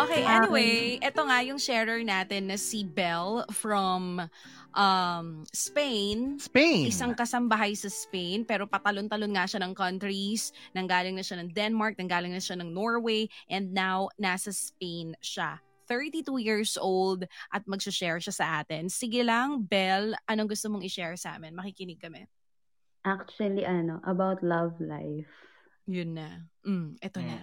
Okay, anyway, ito nga yung sharer natin na si Belle from um, Spain. Spain. Isang kasambahay sa Spain, pero patalon-talon nga siya ng countries. Nanggaling na siya ng Denmark, nanggaling na siya ng Norway, and now nasa Spain siya. 32 years old at mag-share siya sa atin. Sige lang, Belle, anong gusto mong i-share sa amin? Makikinig kami. Actually, ano, about love life. Yun na. Mm, ito na.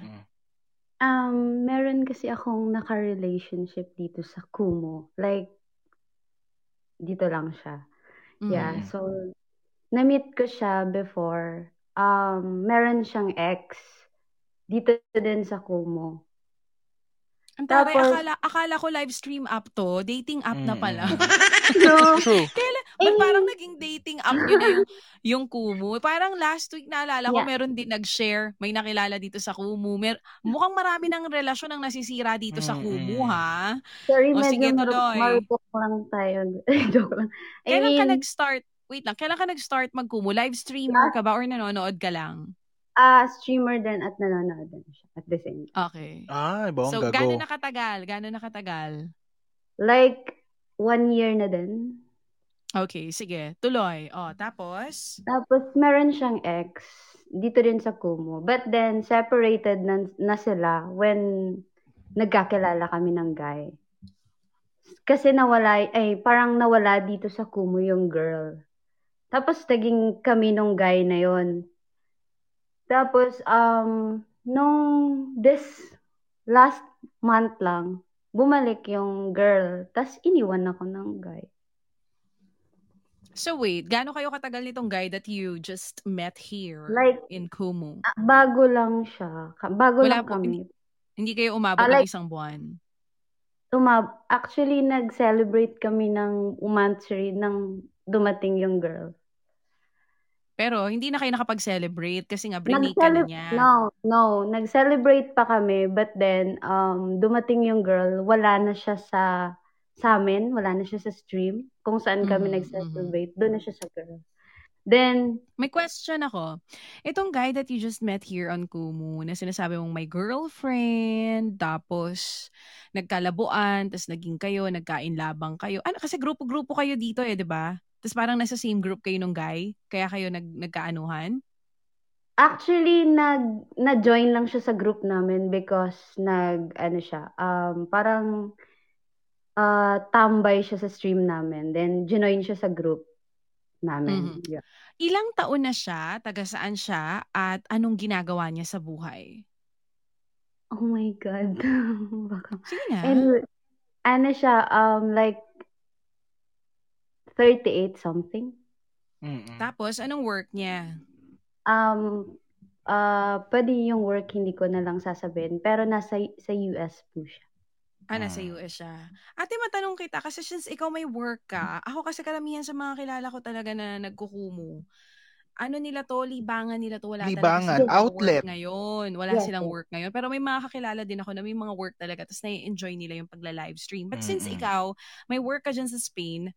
Um, meron kasi akong naka-relationship dito sa Kumu. Like, dito lang siya. Yeah, Mm. so, na-meet ko siya before. Um, meron siyang ex dito din sa Kumu. Ang taray, Tapos- akala, akala ko live stream app to. Dating app na pala. No, True. Kailan, Eh, ba't parang naging dating app yun na yung, yung Kumu? Parang last week naalala ko, Yeah. meron din nag-share, may nakilala dito sa Kumu. Mer mukhang marami ng relasyon ang nasisira dito sa Kumu, ha? sorry, O, medyo sige, tuloy. marupok lang tayo. Joke lang. I Kailan ka nag-start? Wait lang, kailan ka nag-start mag-Kumu? Live streamer ka ba or nanonood ka lang? Ah, streamer din at nanonood din siya at the same time. Okay. Ay, bongga So, go. gano'n nakatagal? Gano'n nakatagal? Like, one year na din. Okay, sige. Tuloy. O, tapos? Tapos, meron siyang ex dito din sa Kumu. But then, separated na, na sila when nagkakilala kami ng guy. Kasi nawala, ay, parang nawala dito sa Kumu yung girl. Tapos, naging kami nung guy na yon. Tapos, um, nung this last month lang, bumalik yung girl. Tapos, iniwan ako ng guy. So wait, gaano kayo katagal nitong guy that you just met here Like, in Kumu? ah, bago lang siya. Bago Wala lang po- kami. Hindi kayo umabot ng like- isang buwan? Umab actually, nag-celebrate kami ng umansary ng dumating yung girl. Pero hindi na kayo nakapag-celebrate kasi nga brinake ka na niya. No, no. Nag-celebrate pa kami, but then, um, dumating yung girl, wala na siya sa, sa amin, wala na siya sa stream, kung saan kami Mhm, nag-celebrate, doon na siya sa girl. Then, May question ako. Itong guy that you just met here on Kumu, na sinasabi mong may girlfriend, tapos nagkalabuan, tapos naging kayo, nagkain-labang kayo. Ano, kasi grupo-grupo kayo dito eh, di ba? Tapos parang nasa same group kayo nung guy, kaya kayo nag, nagkaanuhan? actually, nag, na-join lang siya sa group namin because nag, ano siya, um, parang, uh, tambay siya sa stream namin. Then, join siya sa group namin. Mhm. Yeah. Ilang taon na siya, taga saan siya, at anong ginagawa niya sa buhay? Oh my God. Baka. Sige na. And, ano siya, um, like, 38 something. Mm-mm. Tapos, anong work niya? Um, uh, pwede yung work, hindi ko na lang sasabihin. Pero nasa sa US po siya. Ah, nasa Mm. US siya. Ate, matanong kita, kasi since ikaw may work ka, ako kasi karamihan sa mga kilala ko talaga na nagkukumu. Ano nila to, libangan nila to, wala Libangan, talaga silang outlet. work ngayon. Wala Yes, silang work ngayon. Pero may mga kakilala din ako na may mga work talaga, tapos na-enjoy nila yung pagla-live stream. But since Mm-mm. ikaw, may work ka dyan sa Spain,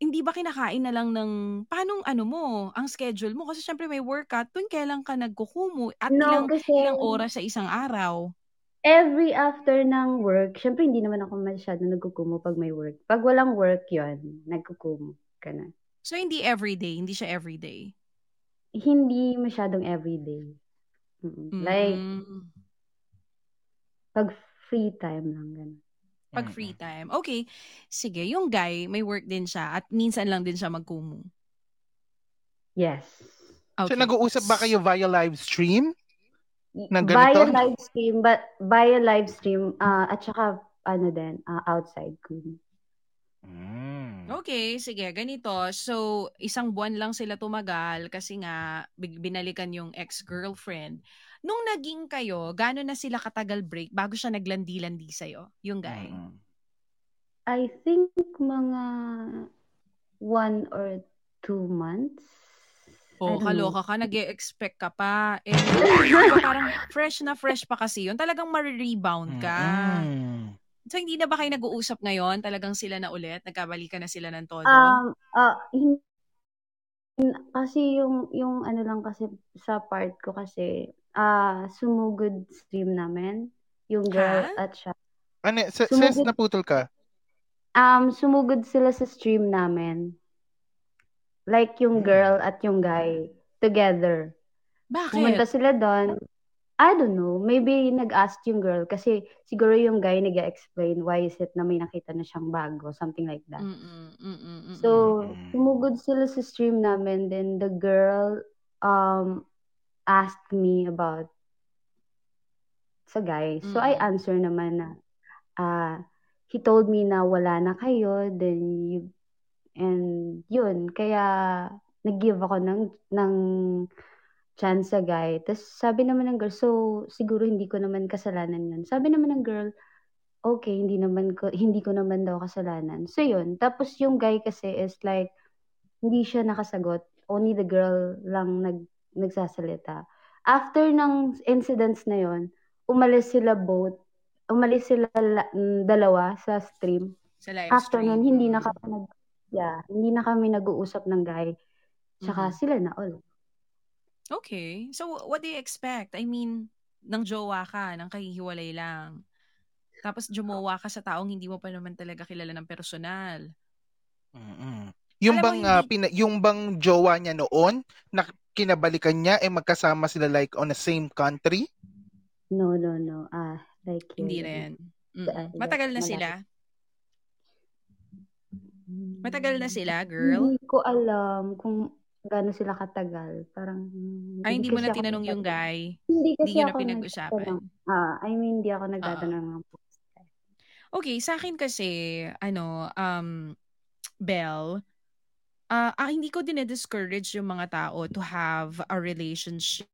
hindi ba kinakain na lang ng, paano ano mo, ang schedule mo? Kasi syempre may work ka, tuwing kailan ka nagkukumu, at No, ilang, kasi ilang oras sa isang araw. every after ng work, syempre hindi naman ako masyado nagkukumo pag may work. Pag walang work yon nagkukumo ka na. So, hindi everyday, hindi siya everyday. Hindi masyadong everyday. Mm-mm. Like, Mm. pag free time lang, ganun. Pag free time. Okay. Sige, yung guy, may work din siya at minsan lang din siya magkumu. Yes. Okay. So, nag-uusap ba kayo via live stream? Ng Via ganito? live stream, but via live stream, ah, at saka, ano din, ah, outside Kumu. Mm. Okay, sige, ganito. So, isang buwan lang sila tumagal kasi nga big- binalikan yung ex-girlfriend. Nung naging kayo, gano'n na sila katagal break bago siya naglandi-landi sa'yo, yung guy? I think mga one or two months. Oh, kaloka ka, nag expect ka pa. Eh, parang fresh na fresh pa kasi yun. Talagang ma-rebound ka. So, hindi na ba kayo nag-uusap ngayon? Talagang sila na ulit? Nagkabalikan na sila ng todo? Um, uh, hin- kasi yung yung ano lang kasi sa part ko kasi ah sumugod stream namin yung girl Ha? at siya. Ano, sa, Sumugod naputol ka? um sumugod sila sa stream namin. Like yung Mm. girl at yung guy together. Pumunta Bakit? sila doon. I don't know. Maybe nag-ask yung girl kasi siguro yung guy nag-explain why is it na may nakita na siyang bago, something like that. Mm-mm, mm-mm, mm-mm. So, Mm-mm. sumugod sila sa stream namin. Then the girl um asked me about sa guy. So, I Mm. answer naman na ah he told me na wala na kayo. Then you and yun. Kaya nag-give ako ng ng chance sa guy. Tapos sabi naman ng girl, so siguro hindi ko naman kasalanan yun. Sabi naman ng girl, okay, hindi naman ko hindi ko naman daw kasalanan. So yun. Tapos yung guy kasi is like hindi siya nakasagot. Only the girl lang nag nagsasalita. After ng incidents na yon, umalis sila both. Umalis sila la- mm, dalawa sa stream. Sa live After nun, stream. hindi na kami nag yeah, hindi na kami nag-uusap ng guy. Tsaka Mhm. sila na all. Okay. So, what do you expect? I mean, nang jowa ka, nang kahihiwalay lang. Tapos jumowa ka sa taong hindi mo pa naman talaga kilala ng personal. Mm-mm. Yung Alam bang ah, hindi- pina- yung bang jowa niya noon na kinabalikan niya eh magkasama sila like on the same country? No, no, no. Ah, like Hindi rin. Sa- Matagal na sila? Matagal na sila, girl? Hindi ko alam kung gaano sila katagal. Parang Ay, hindi mo na ako tinanong yung nagtatanong. guy. Hindi kasi Hindi nyo na ako pinag-usapan. Ah, I mean, hindi ako nagtatanong ng Okay, sa akin kasi, ano, um, Belle, ah ah, hindi ko dinediscourage yung mga tao to have a relationship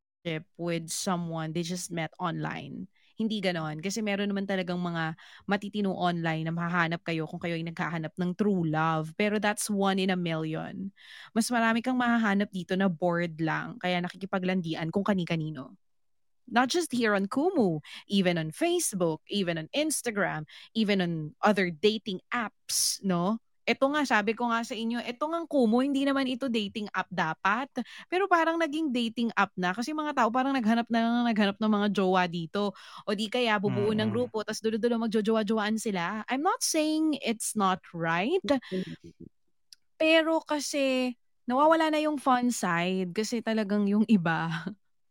with someone they just met online. Hindi ganon. Kasi meron naman talagang mga matitino online na mahahanap kayo kung kayo ay naghahanap ng true love. Pero that's one in a million. Mas marami kang mahahanap dito na bored lang. Kaya nakikipaglandian kung kani-kanino. Not just here on Kumu, even on Facebook, even on Instagram, even on other dating apps, no? Ito nga, sabi ko nga sa inyo, ito nga Kumu, hindi naman ito dating app dapat. Pero parang naging dating app na kasi mga tao parang naghanap na naghanap ng mga jowa dito. O di kaya bubuo ng Mm-mm. grupo, tapos dulo-dulo magjojowa-jowaan sila. I'm not saying it's not right, pero kasi nawawala na yung fun side kasi talagang yung iba,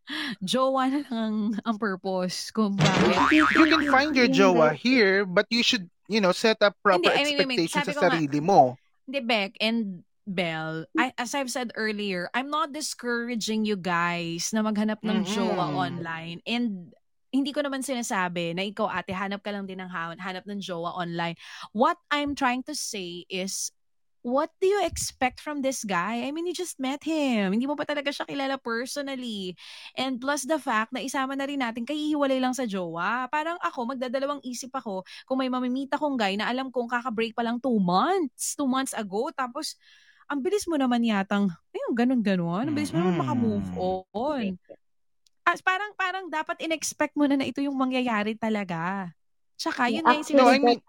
jowa na lang ang purpose kung bakit. You can find your jowa here but you should, you know, set up proper Hindi, expectations sabi sa ko nga- sarili mo. Hindi, Beck and Belle, I, as I've said earlier, I'm not discouraging you guys na maghanap ng Mm-mm. jowa online. And hindi ko naman sinasabi na ikaw ate, hanap ka lang din ng ha- hanap ng jowa online. What I'm trying to say is, what do you expect from this guy? I mean, you just met him. Hindi mo pa talaga siya kilala personally. And plus the fact na isama na rin natin, kahihiwalay lang sa jowa. Parang ako, magdadalawang isip ako kung may mamimita akong guy na alam kong kakabreak pa lang two months, two months ago. Tapos, ang bilis mo naman yatang, ayun, ganun-ganon. Ang bilis mo naman makamove on. As, parang, parang dapat in-expect mo na na ito yung mangyayari talaga. Tsaka, yun nga yung Actually, No, I sinasabi- mean,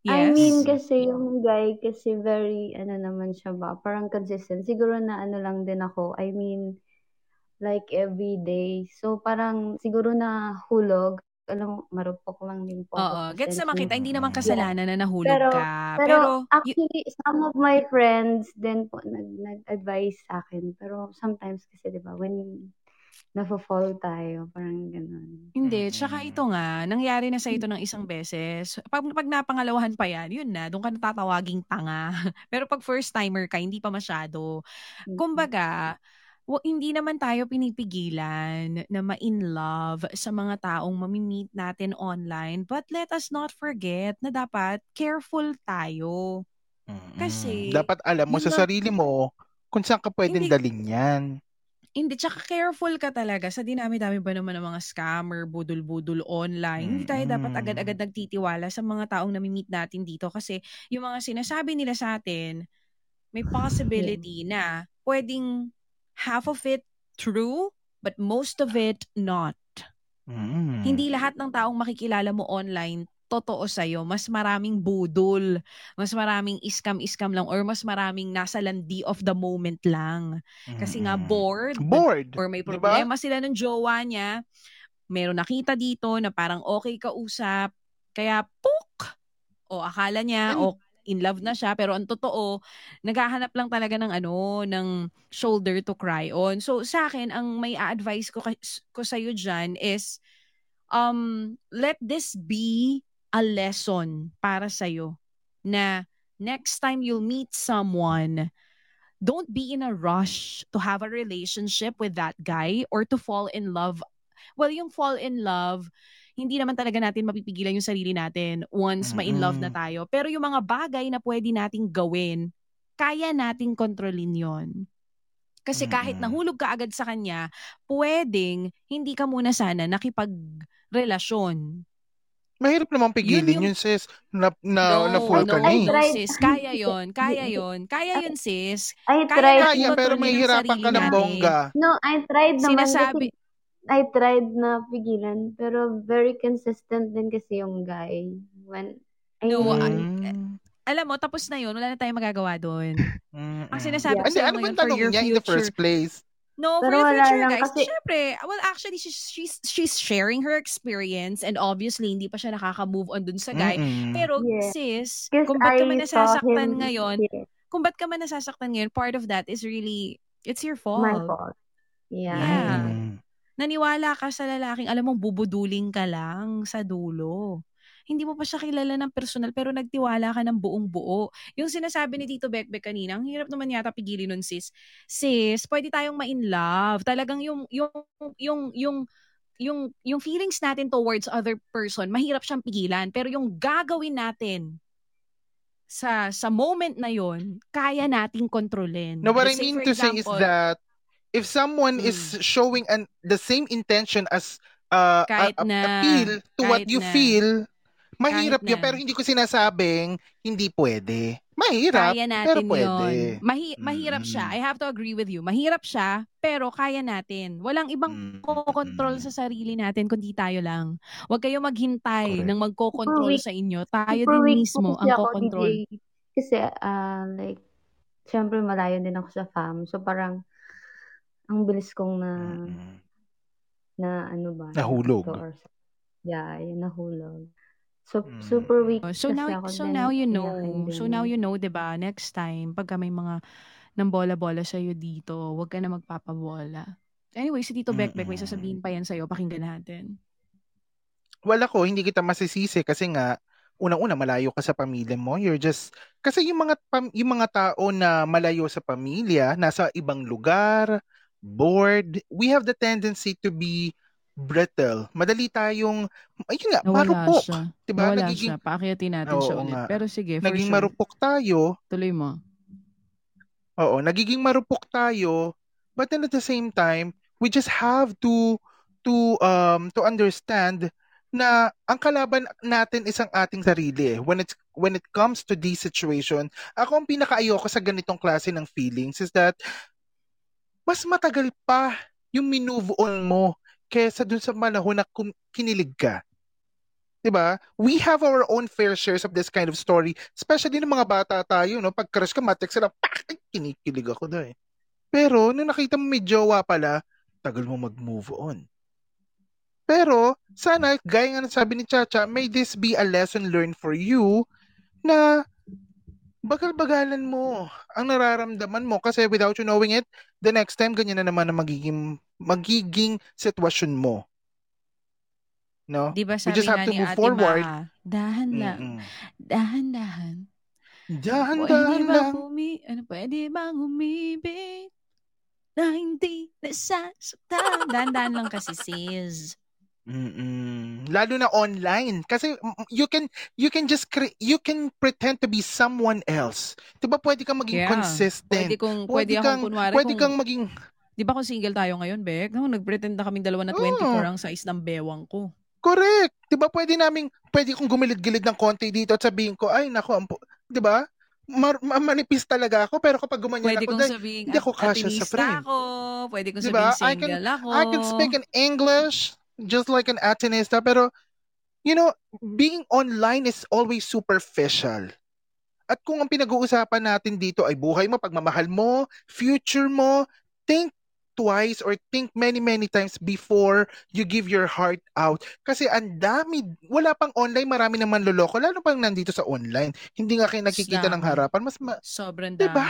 Yes. I mean, kasi yung guy, kasi very, ano naman siya ba, parang consistent. Siguro na ano lang din ako. I mean, like every day. So, parang siguro na hulog. Alam mo, marupok lang din po. Oo. sa Gets sense naman kita, hindi naman Yeah. kasalanan na nahulog Pero- ka. Pero, Pero, actually, some of my friends din po nag, nag-advise sa akin. Pero sometimes kasi, di ba, when nafo-fall tayo, parang ganun. Hindi, tsaka ito nga, nangyari na sa ito ng isang beses. Pag, pag napangalawahan pa yan, yun na, doon ka natatawaging tanga. Pero pag first timer ka, hindi pa masyado. Kumbaga, wa- hindi naman tayo pinipigilan na ma-in love sa mga taong mamimit natin online. But let us not forget na dapat careful tayo. Kasi, dapat alam mo sa sarili mo kung saan ka pwedeng Hindi- dalhin yan. Hindi, tsaka careful ka talaga sa dinami-dami ba naman ng mga scammer, budol-budol online. Hindi tayo dapat agad-agad nagtitiwala sa mga taong nami-meet natin dito kasi yung mga sinasabi nila sa atin, may possibility na pwedeng half of it true, but most of it not. Mm. Hindi lahat ng taong makikilala mo online totoo sa'yo, mas maraming budol, mas maraming iskam-iskam lang, or mas maraming nasa landi of the moment lang. Kasi nga bored, Bored. or may problema sila ng jowa niya, meron nakita dito na parang okay kausap, kaya puk! O akala niya, And- o in love na siya, pero ang totoo, naghahanap lang talaga ng ano, ng shoulder to cry on. So sa akin, ang may a-advise ko, ko sa'yo dyan is, um, let this be a lesson para sa'yo na next time you'll meet someone, don't be in a rush to have a relationship with that guy or to fall in love. Well, yung fall in love, hindi naman talaga natin mapipigilan yung sarili natin once ma-in love na tayo. Pero yung mga bagay na pwede nating gawin, kaya nating kontrolin yon. Kasi kahit nahulog ka agad sa kanya, pwedeng hindi ka muna sana nakipagrelasyon. Mahirap naman pigilin Yun yun, yung- sis. Na, na, na full no, ka na eh. tried- sis. Kaya yon kaya yon kaya yon sis. I Kaya tried, natin Kaya, pero kontrolin may ang hirapan ka ng bongga. no, I tried naman Sinasabi, kasi I tried na pigilan, pero very consistent din kasi yung guy. When, I No, I- Mm. alam mo, tapos na yun, wala na tayong magagawa doon. Ang sinasabi Yeah. ko sa'yo ano ngayon bang for your niya in the future, first place? No, for Pero the wala future, lang guys. kasi- Syempre, well, actually, she's, she's, she's sharing her experience and obviously, hindi pa siya nakaka-move on dun sa guy. Mm-mm. Pero, Yeah. sis, kung ba't ka man I nasasaktan him ngayon, yeah, kung ba't ka man nasasaktan ngayon, part of that is really, it's your fault. my fault. Yeah. Yeah. Mm. Naniwala ka sa lalaking, alam mong bubuduling ka lang sa dulo. Hindi mo pa siya kilala ng personal pero nagtiwala ka ng buong buo. Yung sinasabi ni Tito Bekbek kanina, ang hirap naman yata pigilin nun sis. Sis, pwede tayong ma-in love. Talagang yung yung yung yung yung yung feelings natin towards other person, mahirap siyang pigilan. Pero yung gagawin natin sa sa moment na yon, kaya nating kontrolin. No, what I Let's mean to say is example, that if someone Mm. is showing an the same intention as uh, a, a- na- appeal to what you na- feel, mahirap yun. Pero hindi ko sinasabing hindi pwede. Mahirap, kaya pero natin pwede. yun. Mahi- mahirap siya. Mm. I have to agree with you. Mahirap siya, pero kaya natin. Walang ibang Mm. kokontrol sa sarili natin kundi tayo lang. Huwag kayo maghintay Correct. ng magkokontrol sa inyo. Tayo Super din mismo ang kokontrol. Kasi, ah, like, syempre malayo din ako sa fam. So, parang, ang bilis kong na, na ano ba? Nahulog. or- yeah, yun, nahulog. So, Mm. super weak So kasi now ako so din. now you know. So now you know, 'di ba? Next time pagka may mga nang bola-bola sa dito, huwag ka na magpapabola. Anyway, si Tito Bekbek may sasabihin pa yan sa pakinggan natin. Wala ko, hindi kita masisisi kasi nga unang-una malayo ka sa pamilya mo. You're just kasi yung mga pam- yung mga tao na malayo sa pamilya, nasa ibang lugar, bored, we have the tendency to be brittle. Madali tayong ayun nga, Nawala marupok, siya. 'di ba? Nawala Nagiging siya. Paakyatin natin siya ulit. nga. Pero sige, for naging sure. marupok tayo. Tuloy mo. Oo, nagiging marupok tayo, but then at the same time, we just have to to um to understand na ang kalaban natin is ang ating sarili eh. When it's when it comes to this situation, ako ang pinakaayoko sa ganitong klase ng feelings is that mas matagal pa yung minove on mo kesa dun sa panahon na kinilig ka. 'Di ba? We have our own fair shares of this kind of story, especially ng mga bata tayo, no? Pag crush ka, matek sila, pak, ay, kinikilig ako doon. Pero nung nakita mo may jowa pala, tagal mo mag-move on. Pero sana, gaya nga ng sabi ni Chacha, may this be a lesson learned for you na bagal-bagalan mo ang nararamdaman mo kasi without you knowing it, the next time ganyan na naman ang magiging magiging sitwasyon mo. No? Di ba We sabi just have to move forward. Maha, dahan lang, Mm-mm. dahan-dahan. Dahan-dahan Pwede lang. bang umi, ano, pwede bang umibig na hindi nasasaktan? Dahan-dahan lang kasi sis. Mm-mm. Lalo na online kasi mm, you can you can just cre- you can pretend to be someone else. 'Di ba pwede kang maging Yeah. consistent. Pwede kung, Pwede pwede, kang akong kunwari pwede kung, kang maging di ba kung single tayo ngayon, Bek? No, nagpretend na kaming dalawa na Oo. 24 ang size ng bewang ko. correct. 'Di ba pwede naming pwede kong gumilid-gilid ng konti dito at sabihin ko ay nako, 'di ba? Mar- ma- manipis talaga ako pero kapag gumanyan Pwede ako dahil sabihin, hindi ako kasya sa atinista frame. ako. Pwede kong Di ba? sabihin I can- single ako. I can speak in English just like an Atenista pero you know, being online is always superficial. At kung ang pinag-uusapan natin dito ay buhay mo, pagmamahal mo, future mo, think twice or think many many times before you give your heart out. Kasi ang dami, wala pang online, marami naman loloko, lalo pang nandito sa online. Hindi nga kayo nakikita ng harapan. Mas ma- Sobrang dami. Diba?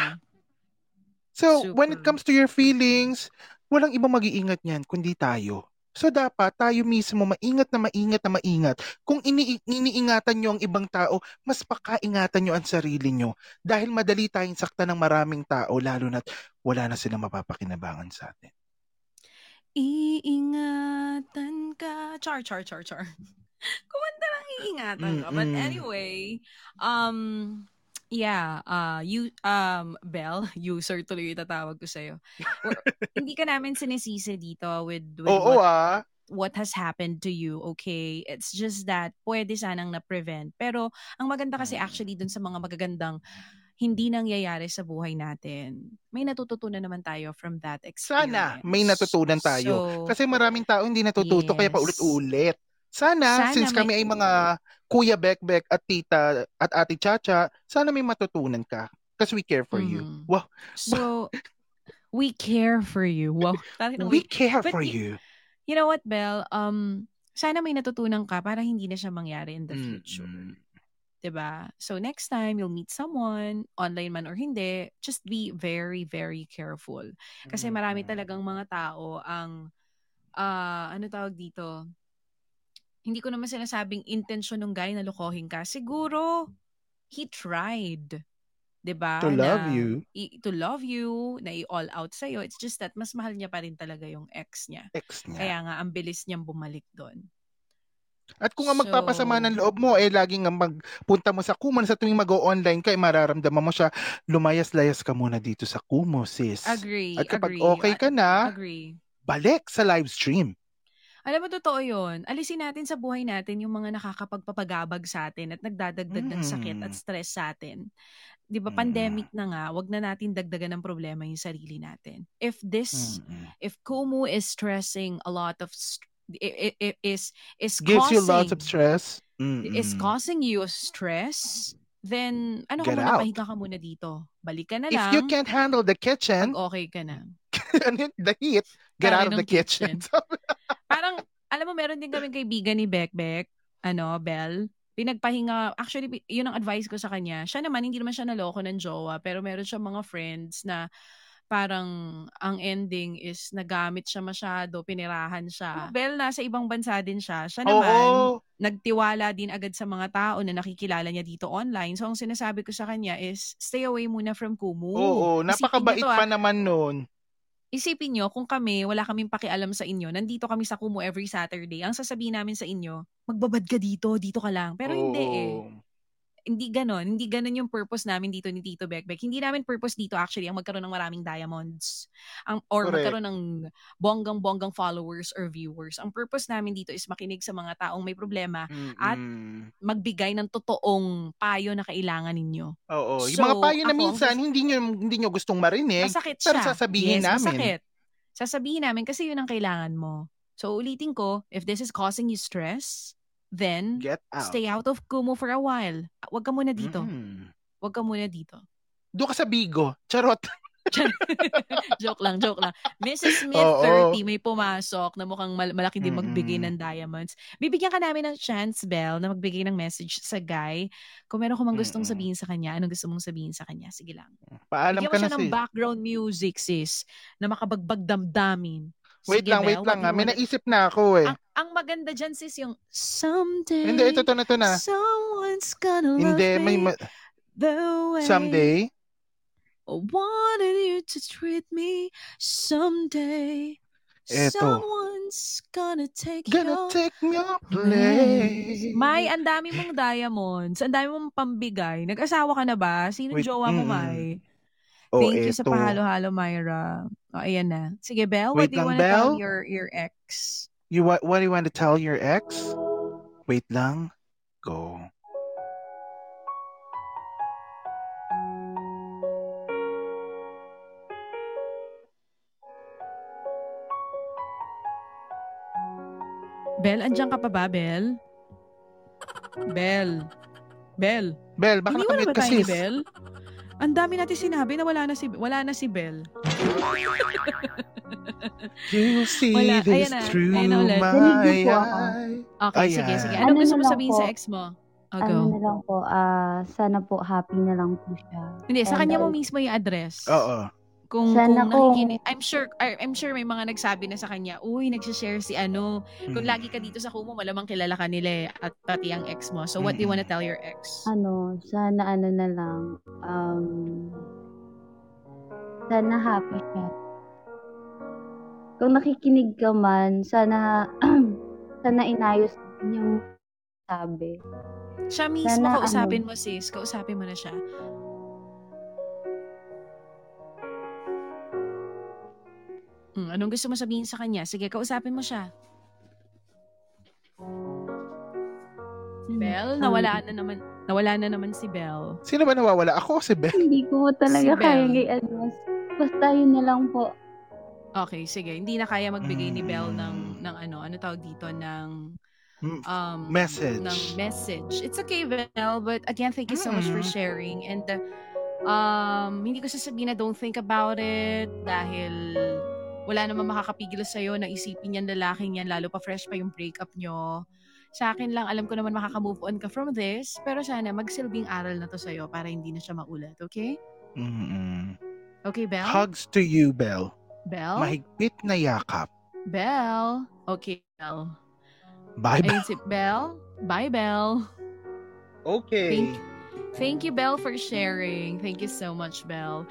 So, Super. when it comes to your feelings, walang ibang mag-iingat niyan kundi tayo. So dapat tayo mismo maingat na maingat na maingat. Kung ini iniingatan nyo ang ibang tao, mas pakaingatan nyo ang sarili nyo. Dahil madali tayong sakta ng maraming tao, lalo na't wala na silang mapapakinabangan sa atin. Iingatan ka. Char, char, char, char. Kumanta lang iingatan ka. But Mm-mm. anyway, um, yeah, uh, you, um, Bell, user tuloy yung tatawag ko sa'yo. Or- hindi ka namin sinisisi dito with, with Oo what, ah. what has happened to you, okay? It's just that pwede sanang na-prevent. Pero ang maganda kasi Mm. actually dun sa mga magagandang hindi nangyayari sa buhay natin, may natututunan naman tayo from that experience. Sana may natutunan tayo. So, Kasi maraming tao hindi natututo kaya Yes. paulit-ulit. Sana, Sana since may- kami ay mga Kuya Bekbek at Tita at Ate Chacha, sana may matutunan ka. Because we care for you. Mhm. Wow, so, we care for you. Wow. We care for you. You know what, Belle? Um, sana may natutunan ka para hindi na siya mangyari in the future. Mm-mm. 'Di ba? So next time you'll meet someone, online man or hindi, just be very very careful. Kasi marami talagang mga tao ang ah ano tawag dito? Hindi ko naman sinasabing intention ng guy na lokohin ka. Siguro he tried. 'Di ba? To love Na you. i- to love you, na i-all out sa'yo. It's just that mas mahal niya pa rin talaga yung ex niya. Ex niya. Kaya nga, ang bilis niyang bumalik doon. At kung nga magpapasama So- ng loob mo, eh laging nga magpunta mo sa Kumo sa tuwing mag-online ka, eh, mararamdaman mo siya, lumayas-layas ka muna dito sa Kumo, sis. Agree, At kapag agree. okay ka na, Agree. balik sa live stream. Alam mo, totoo yun. Alisin natin sa buhay natin yung mga nakakapagpapagabag sa atin at nagdadagdag ng sakit at Mm. stress sa atin. Di ba, Mm. pandemic na nga, wag na natin dagdagan ng problema yung sarili natin. If this, Mm-mm. if Kumu is stressing a lot of, st- is, is Gives causing, you lots of stress. is Mm-mm. causing you stress, then ano ka Get muna, out. pahinga ka muna dito. Balik ka na If lang you can't handle the kitchen, pag okay ka na. the heat, get out of the kitchen. Parang, alam mo, meron din kami kaibigan ni Bekbek, ano, Bell. Pinagpahinga, actually, yun ang advice ko sa kanya. Siya naman, hindi naman siya naloko ng jowa, pero meron siya mga friends na parang ang ending is nagamit siya masyado, pinirahan siya. Bell, nasa ibang bansa din siya. Siya naman, Oo. nagtiwala din agad sa mga tao na nakikilala niya dito online. So, ang sinasabi ko sa kanya is, stay away muna from Kumu. Oo, Isipin napakabait niyo to, ah, pa naman nun. Isipin nyo, kung kami, wala kaming pakialam sa inyo, nandito kami sa Kumu every Saturday, ang sasabihin namin sa inyo, magbabad ka dito, dito ka lang. Pero hindi eh. Hindi ganon. Hindi ganon yung purpose namin dito ni Tito Bekbek. Hindi namin purpose dito actually ang magkaroon ng maraming diamonds. Ang, or Correct. magkaroon ng bonggang-bonggang followers or viewers. Ang purpose namin dito is makinig sa mga taong may problema at Mm-mm. magbigay ng totoong payo na kailangan ninyo. Oo, yung So, mga payo na ako, minsan ang- hindi nyo hindi nyo gustong marinig. Masakit pero siya. sasabihin yes, namin. Masakit. Sasabihin namin kasi yun ang kailangan mo. So ulitin ko, if this is causing you stress, then Get out. stay out of Kumu for a while. Huwag ka muna dito. Mm. Huwag ka muna dito. Doon ka sa Bigo. Charot. joke lang, joke lang. Mrs. Smith, Oo. 30, may pumasok na mukhang mal- malaki din magbigay Mm-mm. ng diamonds. Bibigyan ka namin ng chance, Bell, na magbigay ng message sa guy. Kung meron ka mang gustong Mm-mm. sabihin sa kanya, anong gusto mong sabihin sa kanya? Sige lang. Paalam Bigyan ka na siya ng sis. background music, sis, na makabagbag damdamin. Wait Sige, lang, wait Belle, lang. Ha. you May naisip na ako eh. ang, ang maganda dyan, sis, yung someday. Hindi, ito to na to na. Someone's gonna love Hindi, may me ma- the way someday. I wanted you to treat me someday. Eto. Someone's gonna take Gonna your take your place. May, ang dami mong diamonds. Ang dami mong pambigay. Nag-asawa ka na ba? Sino Wait, jowa mo. May? Oh, Thank you sa eto. pahalo-halo, Myra. O, ayan na. Sige, Belle, Wait what do you wanna tell Belle? your, your ex? You what, what do you want to tell your ex? Wait lang. Go. Belle, andyan ka pa ba, Belle? Bell. Bell. Bel, baka na nakamute ba ka sis. Bell? Ang dami natin sinabi na wala na si wala na si Bell. You see Wala. this Ayan na. through Ayan na ulit. my Naligo po ako. eyes. Okay, sige, Ayan. sige. Ano Anong gusto na mo lang sabihin po? sa ex mo? Oh, Ano go. na lang po, ah, sana po happy na lang po siya. Hindi, sa And kanya mo mismo yung address. Oo. Kung, Sana kung kung- nakikinig, I'm sure, I- I'm sure may mga nagsabi na sa kanya, uy, nagsishare si ano, kung Mm. lagi ka dito sa Kumu, malamang kilala ka nila eh, at pati ang ex mo. So what do you wanna Mm-mm. tell your ex? Ano, sana ano na lang, um, sana happy siya. Kung nakikinig ka man, sana, sana inayos yung sabi. Siya mismo, Sana kausapin ano. mo sis, kausapin mo na siya. Hmm, anong gusto mo sabihin sa kanya? Sige, kausapin mo siya. Belle, Um, nawala na naman, nawala na naman si Belle. Sino ba nawawala? Ako o si Bel? Hindi ko talaga Si kaya i-advance. Basta yun na lang po. Okay, sige. Hindi na kaya magbigay ni Belle Mm. ng, ng ano, ano tawag dito, ng Mm, um, Message. ng message. It's okay, Belle, but again, thank you so much for Mm. sharing. And uh, um, hindi ko sasabihin na don't think about it dahil wala namang makakapigil sa'yo na isipin yan lalaking yan, lalo pa fresh pa yung breakup nyo. Sa akin lang, alam ko naman makaka-move on ka from this, pero sana magsilbing aral na to sa'yo para hindi na siya maulit, okay? Mm-mm. Okay, Belle? Hugs to you, Bel. Belle? Mahigpit na yakap. Belle? Okay, Belle. Bye, Bel. Ayun si Belle. Bye, Belle. Okay. Thank, thank you, Belle, for sharing. Thank you so much, Belle.